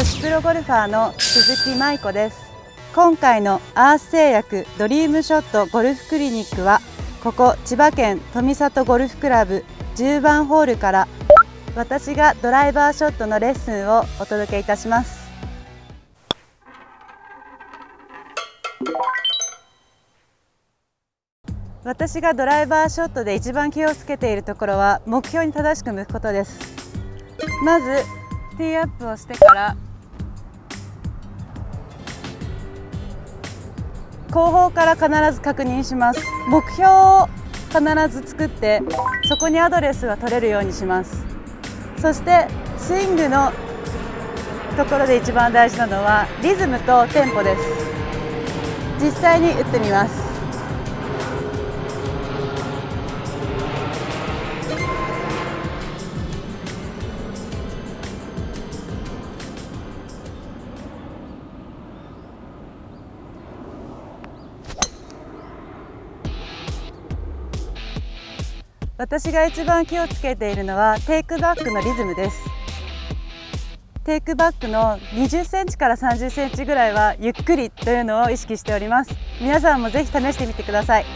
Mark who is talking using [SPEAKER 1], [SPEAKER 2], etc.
[SPEAKER 1] 女子プロゴルファーの鈴木舞子です。今回のアース製薬ドリームショットゴルフクリニックはここ千葉県富里ゴルフクラブ10番ホールから私がドライバーショットのレッスンをお届けいたします。私がドライバーショットで一番気をつけているところは目標に正しく向くことです。まずティーアップをしてから後方から必ず確認します。目標を必ず作ってそこにアドレスが取れるようにします。そしてスイングのところで一番大事なのはリズムとテンポです。実際に打ってみます。私が一番気をつけているのはテイクバックのリズムです。テイクバックの20センチから30センチぐらいはゆっくりというのを意識しております。皆さんもぜひ試してみてください。